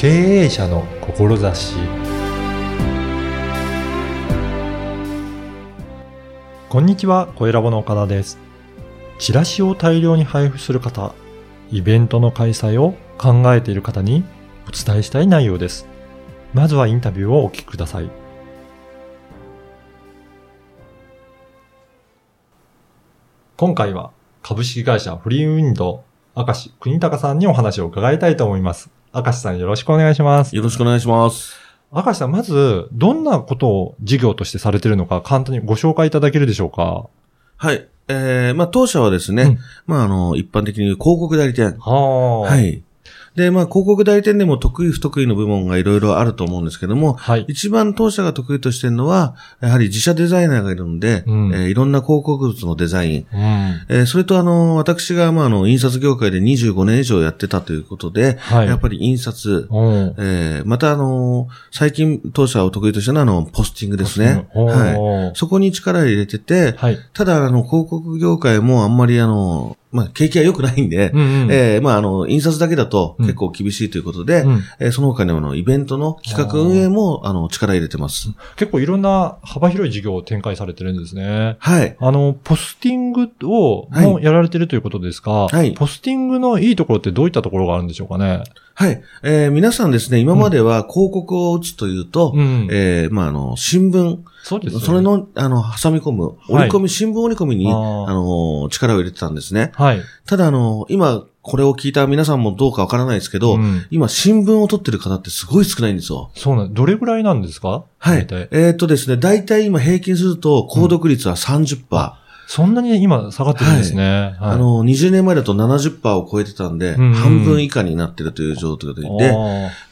経営者の志こんにちは、小ラボの岡田です。チラシを大量に配布する方、イベントの開催を考えている方にお伝えしたい内容です。まずはインタビューをお聞きください。今回は株式会社フリーウィンド、明石国高さんにお話を伺いたいと思います。明石さんよろしくお願いします。よろしくお願いします。明石さん、まず、どんなことを事業としてされているのか、簡単にご紹介いただけるでしょうか？はい。えー、まあ、当社はですね、うんまあ、あの、一般的に広告代理店。はあ。は。い。で、まあ、広告代理店でも得意不得意の部門がいろいろあると思うんですけども、はい。一番当社が得意としてるのは、やはり自社デザイナーがいるので、うんえーいろんな広告物のデザイン、うん。えーそれとあの、私が、まあ、あの、印刷業界で25年以上やってたということで、はい。やっぱり印刷、うん。えーまたあの、最近当社を得意としてるのは、あの、ポスティングですね。は。はいい。そこに力を入れてて、はい。ただ、あの、広告業界もあんまりあの、まあ、景気は良くないんで、うんうん。えーまあ、あの、印刷だけだとうん結構厳しいということで、うんえーその他にもあの、イベントの企画運営も、あの、力入れてます。結構いろんな幅広い事業を展開されてるんですね。はい。あの、ポスティングを、はいもやられてるということですが、はいポスティングのいいところってどういったところがあるんでしょうかね？はい。えー皆さんですね、今までは広告を打つというと、うん。えーまあ、あの、新聞、そうですよね。それの、あの、挟み込む、折り込み、新聞折り込みに、あの、力を入れてたんですね。はい。ただ、あの、今、これを聞いた皆さんもどうかわからないですけど、うん今、新聞を取ってる方ってすごい少ないんですよ。そうなん、どれぐらいなんですか？はい。えーっとですね、大体今平均すると、購読率は30%。そんなに今下がってるんですね。はい。あ、の、20年前だと70%を超えてたんで、うんうん。半分以下になってるという状態で、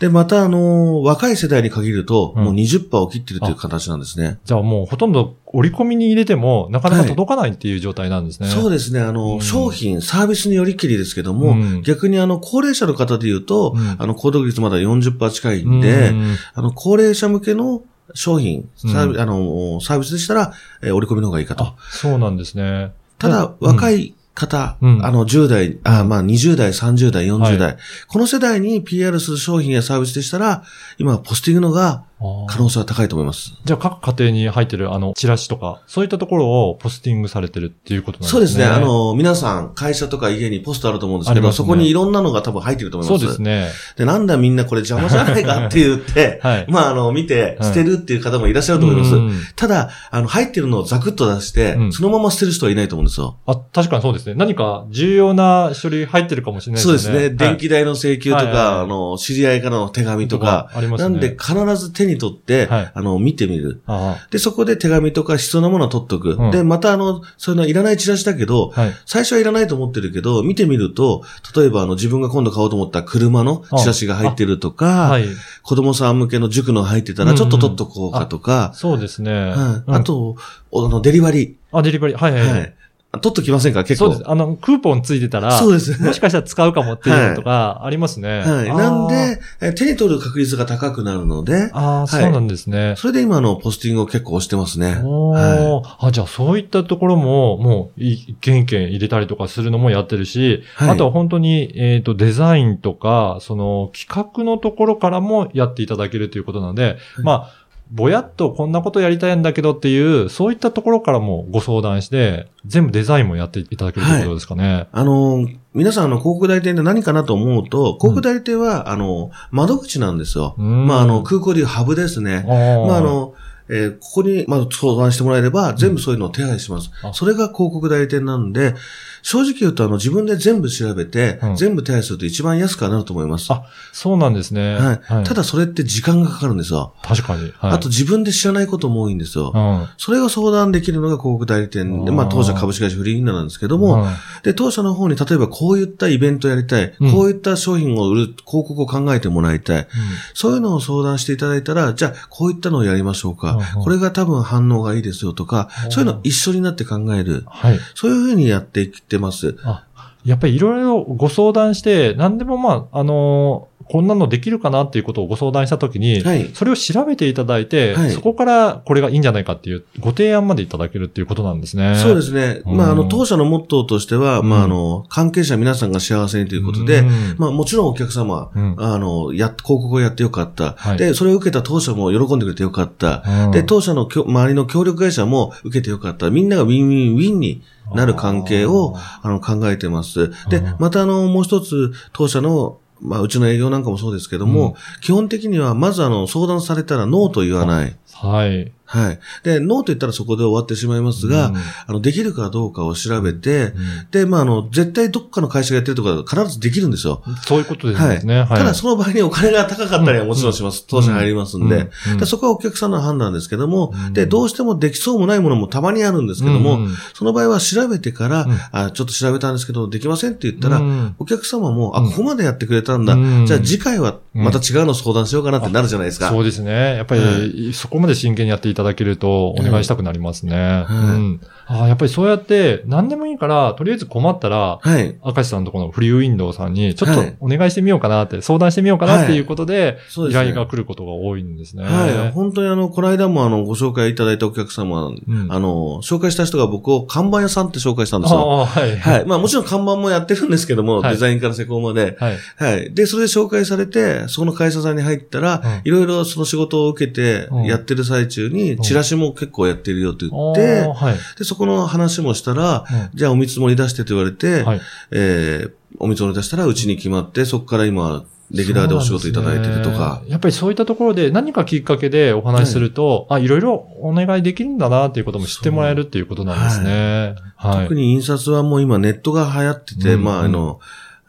で、また、あの、若い世代に限ると、うん。もう20%を切ってるという形なんですね。じゃあもうほとんど折り込みに入れてもなかなか届かないっていう状態なんですね。そうですね、あの、うん。商品、サービスによりきりですけども、うん。逆にあの、高齢者の方で言うと、うん。あの、購読率まだ40%近いうんんで、あの、高齢者向けの商品、サービうん。あの、サービスでしたら、えー折り込みの方がいいかと。あ。、そうなんですね。ただ、若い、い方、うん。あの、10代、あまあ、20代、30代、40代、はこの世代に PR する商品やサービスでしたら、今はポスティングのが可能性は高いと思います。じゃあ各家庭に入ってるあの、チラシとか、そういったところをポスティングされてるっていうことなんですね。そうですね。あ、の、皆さん、会社とか家にポストあると思うんですけど、ねそこにいろんなのが多分入ってると思いそます。うですね。で、なんだみんなこれ邪魔じゃないかって言って、はいまあ、あの、見て、はい捨てるっていう方もいらっしゃると思います。うんただ、あの、入ってるのをザクッと出して、うんそのまま捨てる人はいないと思うんですよ。あ、確かにそうですね。何か重要な書類入ってるかもしれないですね。そうですね。電気代の請求とか、はいはいはいあの、知り合いからの手紙とか、ありますね。なんで必ず手に取って、はいあの、見てみる。あで、そこで手紙とか必要なものを取っとく。うんで、またあの、そういうのいらないチラシだけど、あはい。最初はいらないと思ってるけど、見てみると、例えばあの、自分が今度買おうと思った車のチラシが入ってるとか、はい。子供さん向けの塾の入ってたらちょっと取っとこうかとか、そうですね。はいうんあ、と、おあの、デリバリあ、デリバリー。はいー。はい。はい。取っときませんか？結構。そうです。あの、クーポンついてたら、そうですもしかしたら使うかもっていうのとか、ありますね。はい。なん、で、え手に取る確率が高くなるので、ああ、はいそうなんですね。それで今のポスティングを結構押してますね。おーあ、じゃあそういったところも、もう、い一件一件入れたりとかするのもやってるし、はいあとは本当に、えっ、と、デザインとか、その、企画のところからもやっていただけるということなので、いまあ、ぼやっとこんなことやりたいんだけどっていう、そういったところからもご相談して、全部デザインもやっていただけるということですかね。あの、皆さんあの、広告代理店って何かなと思うと、広告代理店は、あの、窓口なんですよ。うんまあ、あの、空港でいうハブですね。あまあ、あ、の、えーここに、まず相談してもらえれば、全部そういうのを手配します。あそれが広告代理店なんで、正直言うと、あの、自分で全部調べて、うん全部手配すると一番安くはなると思います。あそうなんですね。はい。ただ、それって時間がかかるんですよ。確かに。はい、あと、自分で知らないことも多いんですよ。うん、それが相談できるのが広告代理店で、まあ、当社株式会社フリーインナーなんですけども、うんで、当社の方に例えばこういったイベントやりたい、うんこういった商品を売る広告を考えてもらいたい、そういうのを相談していただいたら、じゃあ、こういったのをやりましょうか。これが多分反応がいいですよとか、うんそういうのを一緒になって考える。はい。そういうふうにやってきてます。あ、やっぱりいろいろご相談して、何でもまあ、あのーこんなのできるかなっていうことをご相談したときに、はい。それを調べていただいて、はいそこからこれがいいんじゃないかっていうご提案までいただけるっていうことなんですね。そうですね。うんまあ、あの、当社のモットーとしては、まあ、うんあの、関係者皆さんが幸せにということで、うんまあ、もちろんお客様、うんあの、や、広告をやってよかった。はいで、それを受けた当社も喜んでくれてよかった。うんで、当社の周りの協力会社も受けてよかった。みんながウィンウィンウィンになる関係を、あの、考えてます。でうん、またあの、もう一つ、当社の、まあ、うちの営業なんかもそうですけども、うん基本的には、まずあの、相談されたらノーと言わない。はい。はい。で、ノーと言ったらそこで終わってしまいますが、うんあの、できるかどうかを調べて、うんで、まあ、あの、絶対どっかの会社がやってるとか必ずできるんですよ。そういうことですね。はい。ただ、その場合にお金が高かったりはもちろんします。当社入りますんで。うんうんでそこはお客さんの判断ですけども、うんで、どうしてもできそうもないものもたまにあるんですけども、うんうんその場合は調べてから、うんあ、ちょっと調べたんですけど、できませんって言ったら、うんお客様も、あ、うんここまでやってくれたんだ。うんじゃあ次回はまた違うの相談しようかなってなるじゃないですか。そうですね。やっぱり、はそこまで真剣にやっていただけると、お願いしたくなりますね。うんうんああやっぱりそうやって、何でもいいから、とりあえず困ったら、はい。明石さんとこのフリーウィンドウさんに、ちょっはいとお願いしてみようかなって、相談してみようかなっていうことで、依そうですね。頼が来ることが多いんですね。はい。本当にあの、この間もあの、ご紹介いただいたお客様、うんあの、紹介した人が僕を看板屋さんって紹介したんですよ。ああ、はい。はい。まあもちろん看板もやってるんですけども、はいデザインから施工まで。はい。はい。で、それで紹介されて、そこの会社さんに入ったら、うんいろいろその仕事を受けてうん、やってる最中に、んチラシも結構やってるよって言っあてあ、はい。で、そこの話もしたら、うんじゃあお見積もり出してと言われて、はいえーお見積もり出したらうちに決まって、そこから今、レギュラーでお仕事いただいてるとか。ねやっぱりそういったところで何かきっかけでお話しすると、あ、いろいろお願いできるんだなっていうことも知ってもらえるっていうことなんですね。はい。特に印刷はもう今ネットが流行ってて、うんまああの、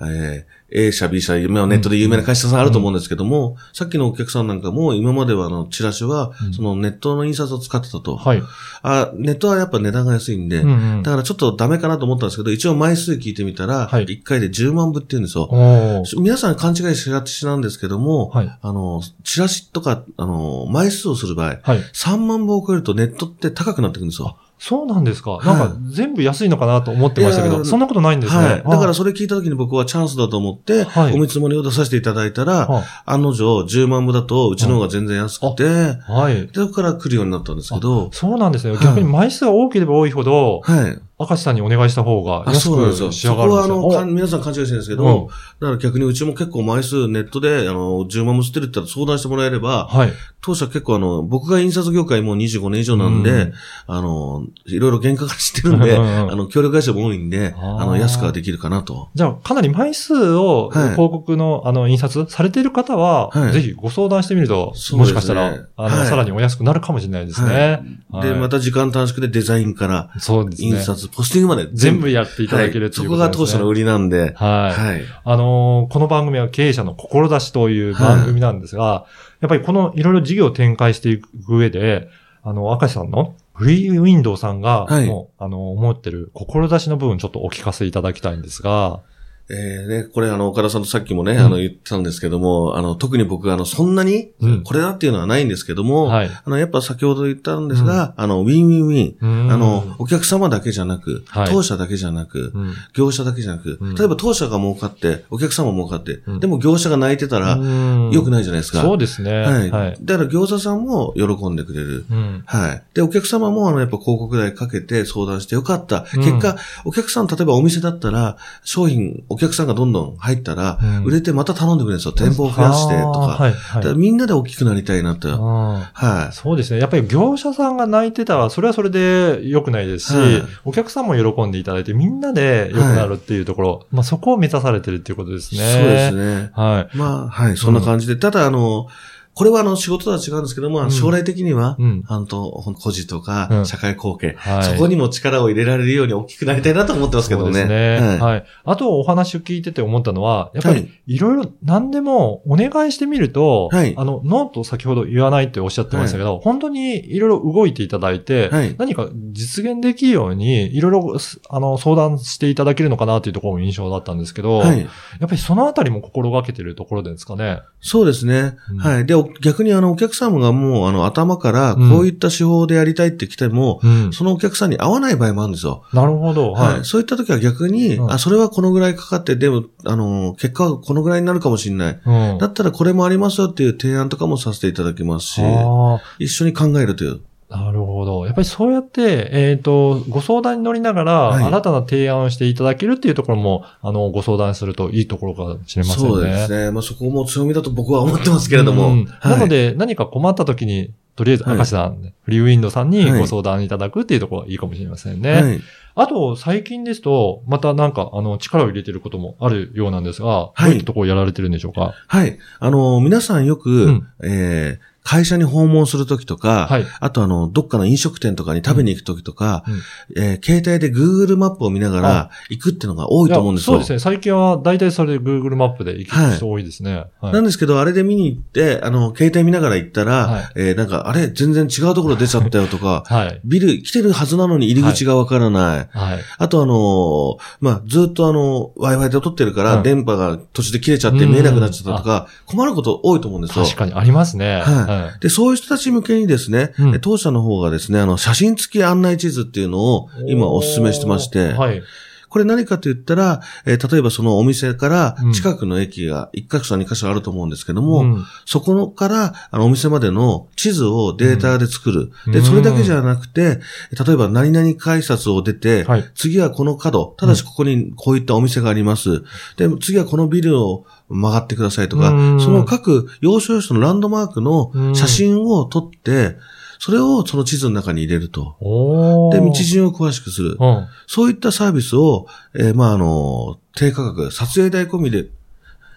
えー A 社 B 社、まあネットで有名な会社さんあると思うんですけども、さっきのお客さんなんかも今まではあの、チラシはうん、そのネットの印刷を使ってたと。はい。あ、ネットはやっぱ値段が安いんで、うんうんだからちょっとダメかなと思ったんですけど、一応枚数聞いてみたら、はい1回で10万部って言うんですよ。皆さん勘違いしがちなんですけども、はい。あの、チラシとか、あの、枚数をする場合、はい。3万部を超えるとネットって高くなってくるんですよ。そうなんですか？いなんか全部安いのかなと思ってましたけど、そんなことないんですね。はい。だからあそれ聞いた時に僕はチャンスだと思って、はいお見積もりを出させていただいたら、は案の定10万部だとうちの方が全然安くて、はい。でそこから来るようになったんですけど、そうなんですね。はい逆に枚数が多ければ多いほど、はい。明石さんにお願いした方があ、安そうなんですよ。く仕そこはあ上がるんですよ。の、かん皆さん勘違いしてるんですけど、うんだから逆にうちも結構枚数ネットで、あの、10万部捨てるって相談してもらえれば、はい。当社結構あの、僕が印刷業界もう25年以上なんで、うんあの、いろいろ原価から知ってるんで、あの、協力会社も多いんで、あの、安くはできるかなと。じゃあ、かなり枚数をはい広告の、あの、印刷されている方は、はいぜひご相談してみると、ねもしかしたら、あの、はいさらにお安くなるかもしれないですね。で、はいまた時間短縮でデザインから、そうですね。印刷、ポスティングまで全部やっていただけるはいっていうそこが当社の売りなんで、はい。はい。あのーこの番組は経営者の志という番組なんですが、やっぱりこのいろいろ事業を展開していく上で、あの、明石さんのフリーウインドさんが、はい。もう、あの、思ってる志の部分ちょっとお聞かせいただきたいんですが、えーね、これあの、岡田さんとさっきもね、んあの、言ってたんですけども、あの、特に僕あの、そんなに、うんこれだっていうのはないんですけども、はい。あの、やっぱ先ほど言ったんですが、あの、ウィンウィンウィン。ああの、お客様だけじゃなく、はい当社だけじゃなく、うん、業者だけじゃなく、うん例えば当社が儲かって、お客様も儲かって、うんでも業者が泣いてたら、良くいないじゃないですか。そうですね。はい。はい。だから業者さんも喜んでくれる。うん。はい。で、お客様も、あの、やっぱ広告代かけて相談してよかった。うん結果、お客さん、例えばお店だったら、商品、お客さんがどんどん入ったら、うん売れてまた頼んでくれるんですよ。店舗を増やしてとか。はい、だはい。みんなで大きくなりたいなと。はい。そうですね。やっぱり業者さんが泣いてたら、それはそれで良くないですし、はいお客さんも喜んでいただいて、みんなで良くなるっていうところ、まあそこを目指されてるっていうことですね。そうですね。はい。まあ、はい、そんな感じで。ただ、あの、これはあの、仕事とは違うんですけども、うん将来的には、うん。あのと、個人とか、うん社会貢献、はい。そこにも力を入れられるように大きくなりたいなと思ってますけどね。そうですね。はい。はい。あとお話を聞いてて思ったのは、やっぱりはいいろいろ何でもお願いしてみると、はいあの、ノーと先ほど言わないっておっしゃってましたけど、本当にいろいろ動いていただいて、はい何か実現できるように、いろいろすあの相談していただけるのかなというところも印象だったんですけど、はい。やっぱりそのあたりも心がけてるところですかね。そうですね。うんはい。で、お逆にあの、お客様がもう、あの、頭から、こういった手法でやりたいって来ても、うん。そのお客さんに合わない場合もあるんですよ。なるほど。はい。はい。そういった時は逆に、うんあ、それはこのぐらいかかって、でも、あの、結果はこのぐらいになるかもしれない。うん。だったらこれもありますよっていう提案とかもさせていただきますし、あ一緒に考えるという。あ、なるほど。やっぱりそうやって、えっ、と、ご相談に乗りながら、はい新たな提案をしていただけるっていうところも、あの、ご相談するといいところかもしれませんね。そうですね。まあそこも強みだと僕は思ってますけれども。うんはいなので、何か困った時に、とりあえず、はい明石さん、フリーウィンドさんにはいご相談いただくっていうところがいいかもしれませんね。はい。あと、最近ですと、またなんか、あの、力を入れてることもあるようなんですが、はいどういったところをやられてるんでしょうか？はい。あの、皆さんよく、うんえー会社に訪問するときとか、はい。あとあの、どっかの飲食店とかに食べに行くときとか、うんえー携帯で Google マップを見ながら行くっていうのが多いと思うんですよ。そうですね。最近は大体それで Google マップで行く人多いですね。はい。なんですけど、あれで見に行って、あの、携帯見ながら行ったら、はいえーなんか、あれ、全然違うところ出ちゃったよとか、はい。ビル来てるはずなのに入り口がわからない。はい。あとあのーまあ、ずっとあの、Wi-Fi で撮ってるから、うん電波が途中で切れちゃって見えなくなっちゃったとか、困ること多いと思うんですよ。確かにありますね。はで、そういう人たち向けにですね、うんえ当社の方がですね、あの、写真付き案内地図っていうのを今お勧めしてまして、はい。これ何かと言ったら、えー例えばそのお店からうん近くの駅が1箇所2箇所あると思うんですけども、うんそこからあのお店までの地図をデータで作る。で、うんそれだけじゃなくて、例えば何々改札を出て、はい。次はこの角、ただしここにこういったお店があります。で、次はこのビルを曲がってくださいとか、うんその各要所要所のランドマークの写真を撮って、それをその地図の中に入れると。で、道順を詳しくする。うん。そういったサービスを、えーまあ、あの、低価格、撮影代込みで、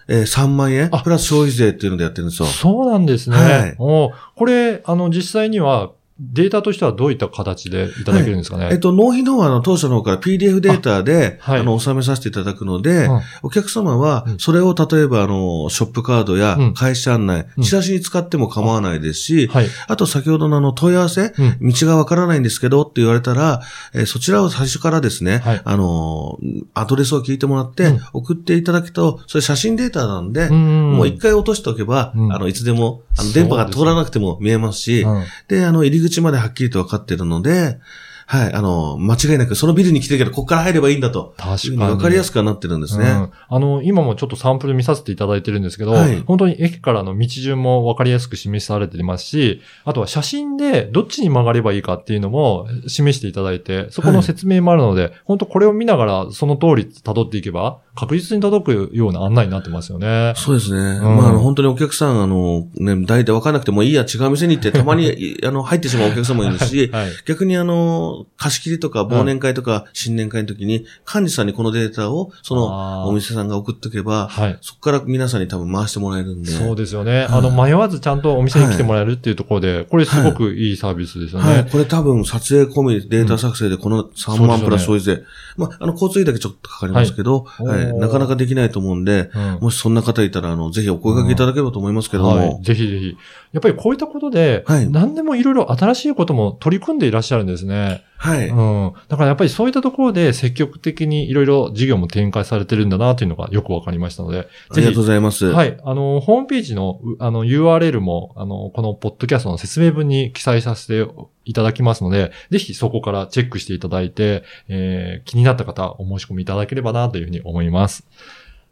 えー3万円あ、プラス消費税っていうのでやってるんですよ。そうなんですね。はいおこれ、あの、実際には、データとしてはどういった形でいただけるんですかね？えっと、納品の方は、あの、当社の方から PDF データで、あはい。あの、収めさせていただくので、うん。お客様はう、ん。それを例えば、あの、ショップカードやうん。会社案内、うん。チラシに使っても構わないですし、はい。あと先ほどのあの、問い合わせ、うん。道がわからないんですけどって言われたら、えーそちらを最初からですね、はい。あのー、アドレスを聞いてもらって、うん。送っていただくと、それ写真データなんで、ん。もう一回落としておけば、うん。あの、いつでも、あの、電波が通らなくても見えますし、うんで、あの、入り口まではっきりと分かっているので、はい、あの、間違いなく、そのビルに来てるけど、ここから入ればいいんだと。確かに。分かりやすくはなってるんですね。うんあの、今もちょっとサンプル見させていただいてるんですけど、はい本当に駅からの道順も分かりやすく示されていますし、あとは写真でどっちに曲がればいいかっていうのも示していただいて、そこの説明もあるので、本当これを見ながらその通り辿っていけば、確実に届くような案内になってますよね。そうですね。んまあ、あの、本当にお客さん、あの、ね、大体分からなくてもいいや、違う店に行って、たまに、いあの、入ってしまうお客様もいるし、はい。逆にあの、貸し切りとか忘年会とか新年会の時に、幹事さんにこのデータを、そのお店さんが送っとけば、はい。そこから皆さんに多分回してもらえるんで。そうですよね。はいあの、迷わずちゃんとお店に来てもらえるっていうところで、これすごくいいサービスですよね。はい。これ多分撮影込みデータ作成でこの3万プラス消費税。まあ、あの、交通費だけちょっとかかりますけど、はい。なかなかできないと思うんで、うんもしそんな方いたら、あの、ぜひお声掛けいただければと思いますけども。はい。ぜひぜひ。やっぱりこういったことで、はい何でもいろいろ新しいことも取り組んでいらっしゃるんですね。はい。うん。だからやっぱりそういったところで積極的にいろいろ事業も展開されてるんだなというのがよくわかりましたので、ありがとうございます。はい。あの、ホームページの、うあの、URL も、あの、このポッドキャストの説明文に記載させていただきますので、ぜひそこからチェックしていただいて、えー気になった方、お申し込みいただければなというふうに思います。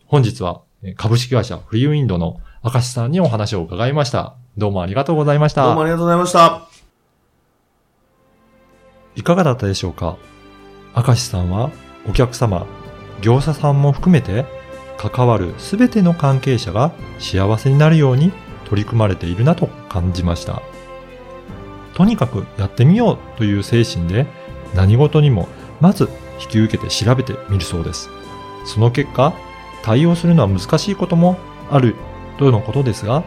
本日は、えー株式会社フリーウィンドの明石さんにお話を伺いました。どうもありがとうございました。どうもありがとうございました。いかがだったでしょうか？明石さんはお客様、業者さんも含めて関わるすべての関係者が幸せになるように取り組まれているなと感じました。とにかくやってみようという精神で何事にもまず引き受けて調べてみるそうです。その結果、対応するのは難しいこともあるとのことですが、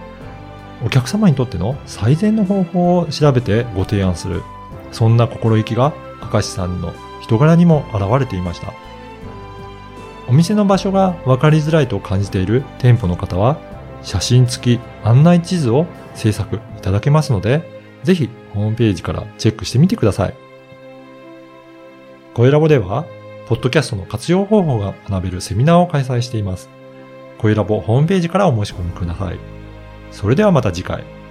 お客様にとっての最善の方法を調べてご提案するそんな心意気が明石さんの人柄にも現れていました。お店の場所が分かりづらいと感じている店舗の方は、写真付き案内地図を制作いただけますので、ぜひホームページからチェックしてみてください。声ラボでは、ポッドキャストの活用方法が学べるセミナーを開催しています。声ラボホームページからお申し込みください。それではまた次回。